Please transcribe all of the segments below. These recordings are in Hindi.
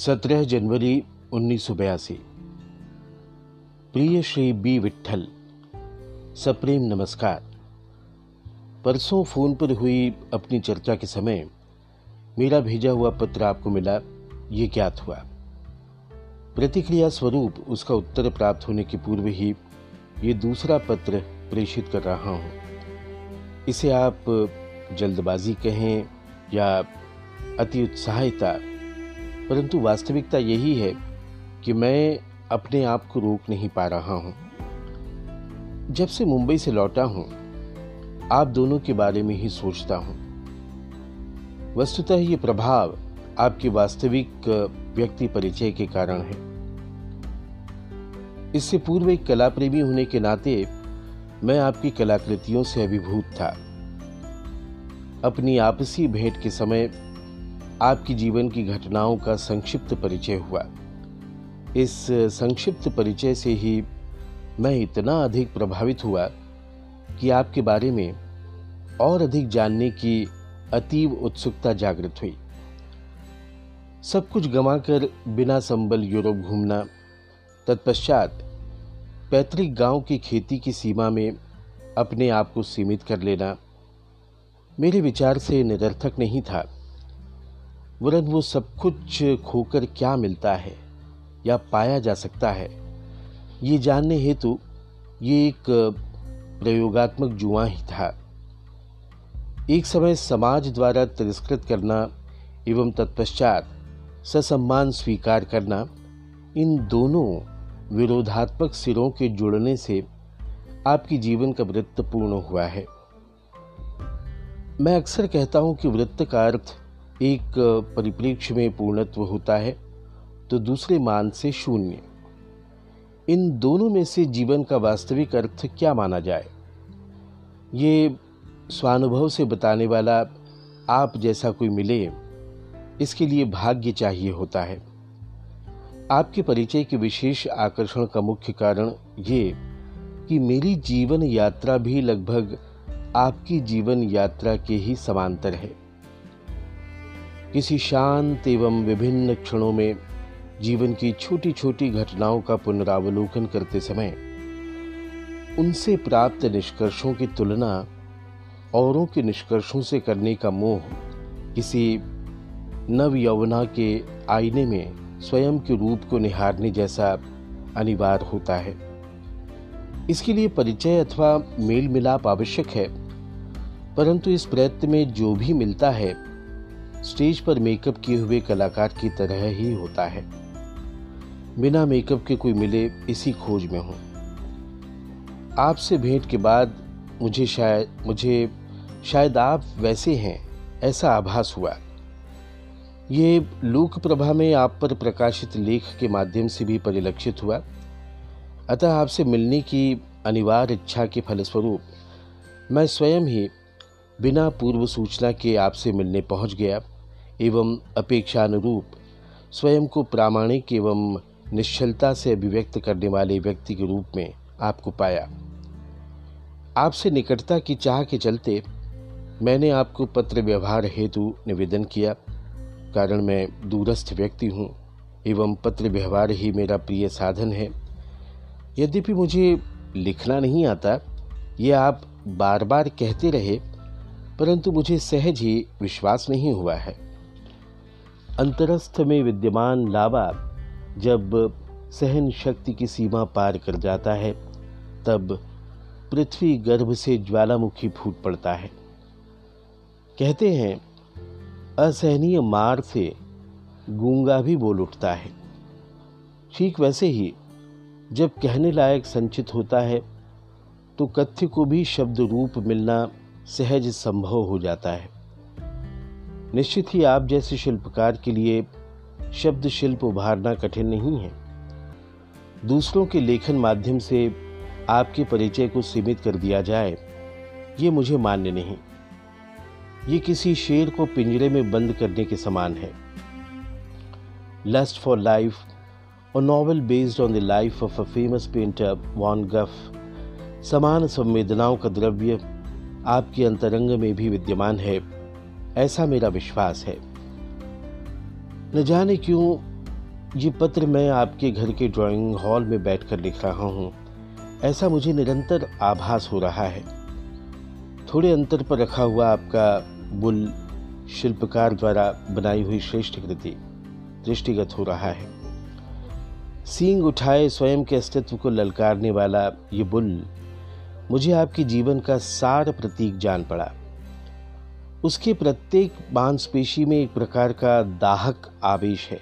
सत्रह जनवरी उन्नीस सौ बयासी। प्रिय श्री बी विठल सप्रेम नमस्कार। परसों फ़ोन पर हुई अपनी चर्चा के समय मेरा भेजा हुआ पत्र आपको मिला, ये ज्ञात हुआ। प्रतिक्रिया स्वरूप उसका उत्तर प्राप्त होने के पूर्व ही ये दूसरा पत्र प्रेषित कर रहा हूँ। इसे आप जल्दबाजी कहें या अति उत्साहिता परंतु वास्तविकता यही है कि मैं अपने आप को रोक नहीं पा रहा हूँ। जब से मुंबई से लौटा हूँ, आप दोनों के बारे में ही सोचता हूँ। वस्तुतः ये प्रभाव आपके वास्तविक व्यक्ति परिचय के कारण है। इससे पूर्व एक कला प्रेमी होने के नाते मैं आपकी कलाकृतियों से अभिभूत था। अपनी आपसी भेंट के समय आपकी जीवन की घटनाओं का संक्षिप्त परिचय हुआ। इस संक्षिप्त परिचय से ही मैं इतना अधिक प्रभावित हुआ कि आपके बारे में और अधिक जानने की अतीव उत्सुकता जागृत हुई। सब कुछ गंवाकर बिना संबल यूरोप घूमना, तत्पश्चात पैतृक गाँव की खेती की सीमा में अपने आप को सीमित कर लेना मेरे विचार से निरर्थक नहीं था। वरन वो सब कुछ खोकर क्या मिलता है या पाया जा सकता है? ये जानने हेतु ये एक प्रयोगात्मक जुआ ही था। एक समय समाज द्वारा तिरस्कृत करना एवं तत्पश्चात ससम्मान स्वीकार करना, इन दोनों विरोधात्मक सिरों के जुड़ने से आपकी जीवन का वृत्त पूर्ण हुआ है। मैं अक्सर कहता हूँ कि वृत्त का अर्थ एक परिप्रेक्ष्य में पूर्णत्व होता है तो दूसरे मान से शून्य। इन दोनों में से जीवन का वास्तविक अर्थ क्या माना जाए? ये स्वानुभव से बताने वाला आप जैसा कोई मिले, इसके लिए भाग्य चाहिए होता है। आपके परिचय के विशेष आकर्षण का मुख्य कारण ये कि मेरी जीवन यात्रा भी लगभग आपकी जीवन यात्रा के ही समांतर है। किसी शांत एवं विभिन्न क्षणों में जीवन की छोटी छोटी घटनाओं का पुनरावलोकन करते समय, उनसे प्राप्त निष्कर्षों की तुलना, औरों के निष्कर्षों से करने का मोह किसी नव यौवना के आईने में स्वयं के रूप को निहारने जैसा अनिवार्य होता है। इसके लिए परिचय अथवा मेल मिलाप आवश्यक है, परंतु इस प्रयत्न में जो भी मिलता है स्टेज पर मेकअप किए हुए कलाकार की तरह ही होता है। बिना मेकअप के कोई मिले इसी खोज में हूँ। आपसे भेंट के बाद मुझे शायद मुझे शायद आप वैसे हैं, ऐसा आभास हुआ। ये लोक प्रभा में आप पर प्रकाशित लेख के माध्यम से भी परिलक्षित हुआ। अतः आपसे मिलने की अनिवार्य इच्छा के फलस्वरूप मैं स्वयं ही बिना पूर्व सूचना के आपसे मिलने पहुँच गया। एवं अपेक्षानुरूप स्वयं को प्रामाणिक एवं निश्चलता से अभिव्यक्त करने वाले व्यक्ति के रूप में आपको पाया। आपसे निकटता की चाह के चलते मैंने आपको पत्र व्यवहार हेतु निवेदन किया, कारण मैं दूरस्थ व्यक्ति हूँ एवं पत्र व्यवहार ही मेरा प्रिय साधन है। यद्यपि मुझे लिखना नहीं आता, ये आप बार बार कहते रहे, परंतु मुझे सहज ही विश्वास नहीं हुआ है। अंतरस्थ में विद्यमान लावा जब सहन शक्ति की सीमा पार कर जाता है, तब पृथ्वी गर्भ से ज्वालामुखी फूट पड़ता है। कहते हैं, असहनीय मार से गूँगा भी बोल उठता है। ठीक वैसे ही, जब कहने लायक संचित होता है तो कथ्य को भी शब्द रूप मिलना सहज संभव हो जाता है। निश्चित ही आप जैसे शिल्पकार के लिए शब्द शिल्प उभारना कठिन नहीं है। दूसरों के लेखन माध्यम से आपके परिचय को सीमित कर दिया जाए, ये मुझे मान्य नहीं। ये किसी शेर को पिंजरे में बंद करने के समान है। लस्ट फॉर लाइफ और novel based on the life of a famous painter Van Gogh समान संवेदनाओं का द्रव्य आपके अंतरंग में भी विद्यमान है। ऐसा मेरा विश्वास है। न जाने क्यों, ये पत्र मैं आपके घर के ड्राइंग हॉल में बैठकर लिख रहा हूँ। ऐसा मुझे निरंतर आभास हो रहा है। थोड़े अंतर पर रखा हुआ आपका बुल शिल्पकार द्वारा बनाई हुई श्रेष्ठ कृति दृष्टिगत हो रहा है। सींग उठाए स्वयं के अस्तित्व को ललकारने वाला ये बुल मुझे आपके जीवन का सार प्रतीक जान पड़ा। उसके प्रत्येक मांसपेशी में एक प्रकार का दाहक आवेश है,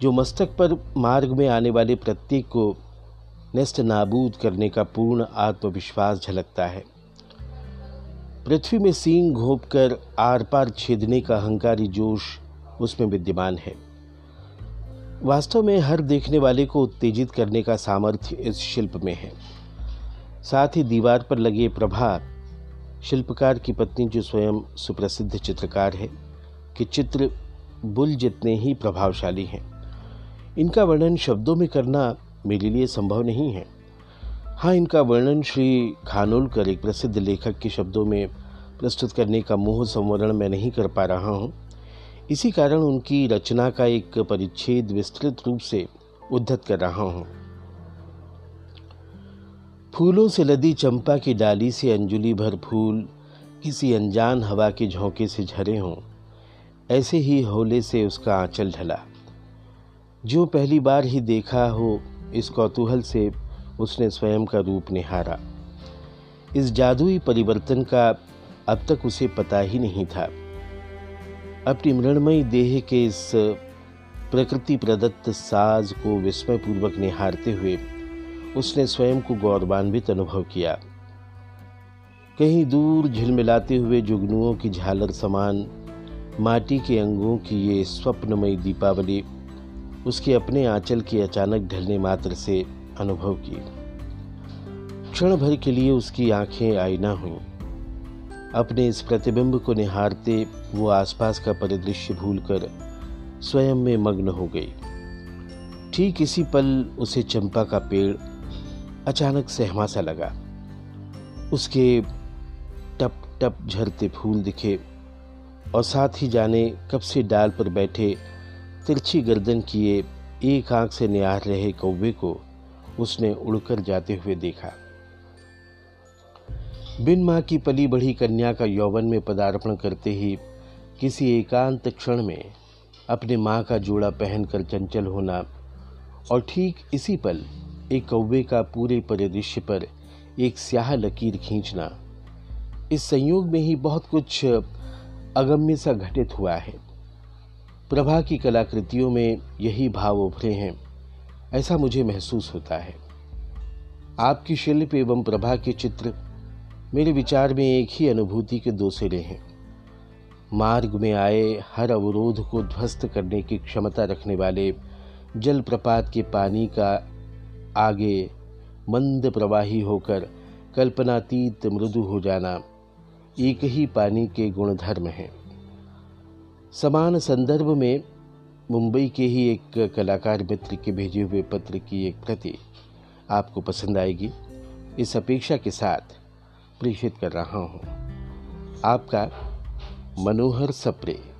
जो मस्तक पर मार्ग में आने वाले प्रत्येक को नष्ट नाबूद करने का पूर्ण आत्मविश्वास झलकता है। पृथ्वी में सींग घोप कर आर पार छेदने का अहंकारी जोश उसमें विद्यमान है। वास्तव में हर देखने वाले को उत्तेजित करने का सामर्थ्य इस शिल्प में है। साथ ही दीवार पर लगे प्रभाव शिल्पकार की पत्नी जो स्वयं सुप्रसिद्ध चित्रकार है, कि चित्र बुल जितने ही प्रभावशाली हैं। इनका वर्णन शब्दों में करना मेरे लिए संभव नहीं है। हाँ इनका वर्णन श्री खानोलकर, एक प्रसिद्ध लेखक के शब्दों में प्रस्तुत करने का मोह संवरण मैं नहीं कर पा रहा हूँ। इसी कारण उनकी रचना का एक परिच्छेद विस्तृत रूप से उद्धत कर रहा हूँ। फूलों से लदी चंपा की डाली से अंजुली भर फूल किसी अनजान हवा के झोंके से झरे हों, ऐसे ही होले से उसका आंचल ढला। जो पहली बार ही देखा हो, इस कौतूहल से उसने स्वयं का रूप निहारा। इस जादुई परिवर्तन का अब तक उसे पता ही नहीं था। अपनी मृणमयी देह के इस प्रकृति प्रदत्त साज को विस्मयपूर्वक निहारते हुए उसने स्वयं को गौरवान्वित अनुभव किया। कहीं दूर झिलमिलाते हुए जुगनुओं की झालर समान, माटी के अंगों की ये स्वप्नमयी दीपावली उसके अपने आंचल के अचानक ढलने मात्र से अनुभव की। क्षण भर के लिए उसकी आँखें आईना हुईं। अपने इस प्रतिबिंब को निहारते वो आसपास का परिदृश्य भूलकर स्वयं में मग्न हो गई। ठीक इसी पल उसे चंपा का पेड़ अचानक सा लगा। उसके टप टप झरते फूल दिखे और साथ ही जाने कब से डाल पर बैठे तिरछी गर्दन किए एक आँख से निहार रहे कौवे को उसने उड़कर जाते हुए देखा। बिन माँ की पली बढ़ी कन्या का यौवन में पदार्पण करते ही किसी एकांत क्षण में अपने माँ का जोड़ा पहनकर चंचल होना और ठीक इसी पल एक कौवे का पूरे परिदृश्य पर एक स्याह लकीर खींचना। इस संयोग में ही बहुत कुछ अगम्य सा घटित हुआ है। प्रभा की कलाकृतियों में यही भाव उभरे हैं। ऐसा मुझे महसूस होता है। आपकी शिल्प एवं प्रभा के चित्र मेरे विचार में एक ही अनुभूति के दो सिरे हैं। मार्ग में आए हर अवरोध को ध्वस्त करने की क्षमता रखने वाले जलप्रपात के पानी का आगे मंद प्रवाही होकर कल्पनातीत मृदु हो जाना एक ही पानी के गुणधर्म हैं। समान संदर्भ में मुंबई के ही एक कलाकार मित्र के भेजे हुए पत्र की एक प्रति आपको पसंद आएगी। इस अपेक्षा के साथ प्रेषित कर रहा हूँ। आपका मनोहर सप्रे।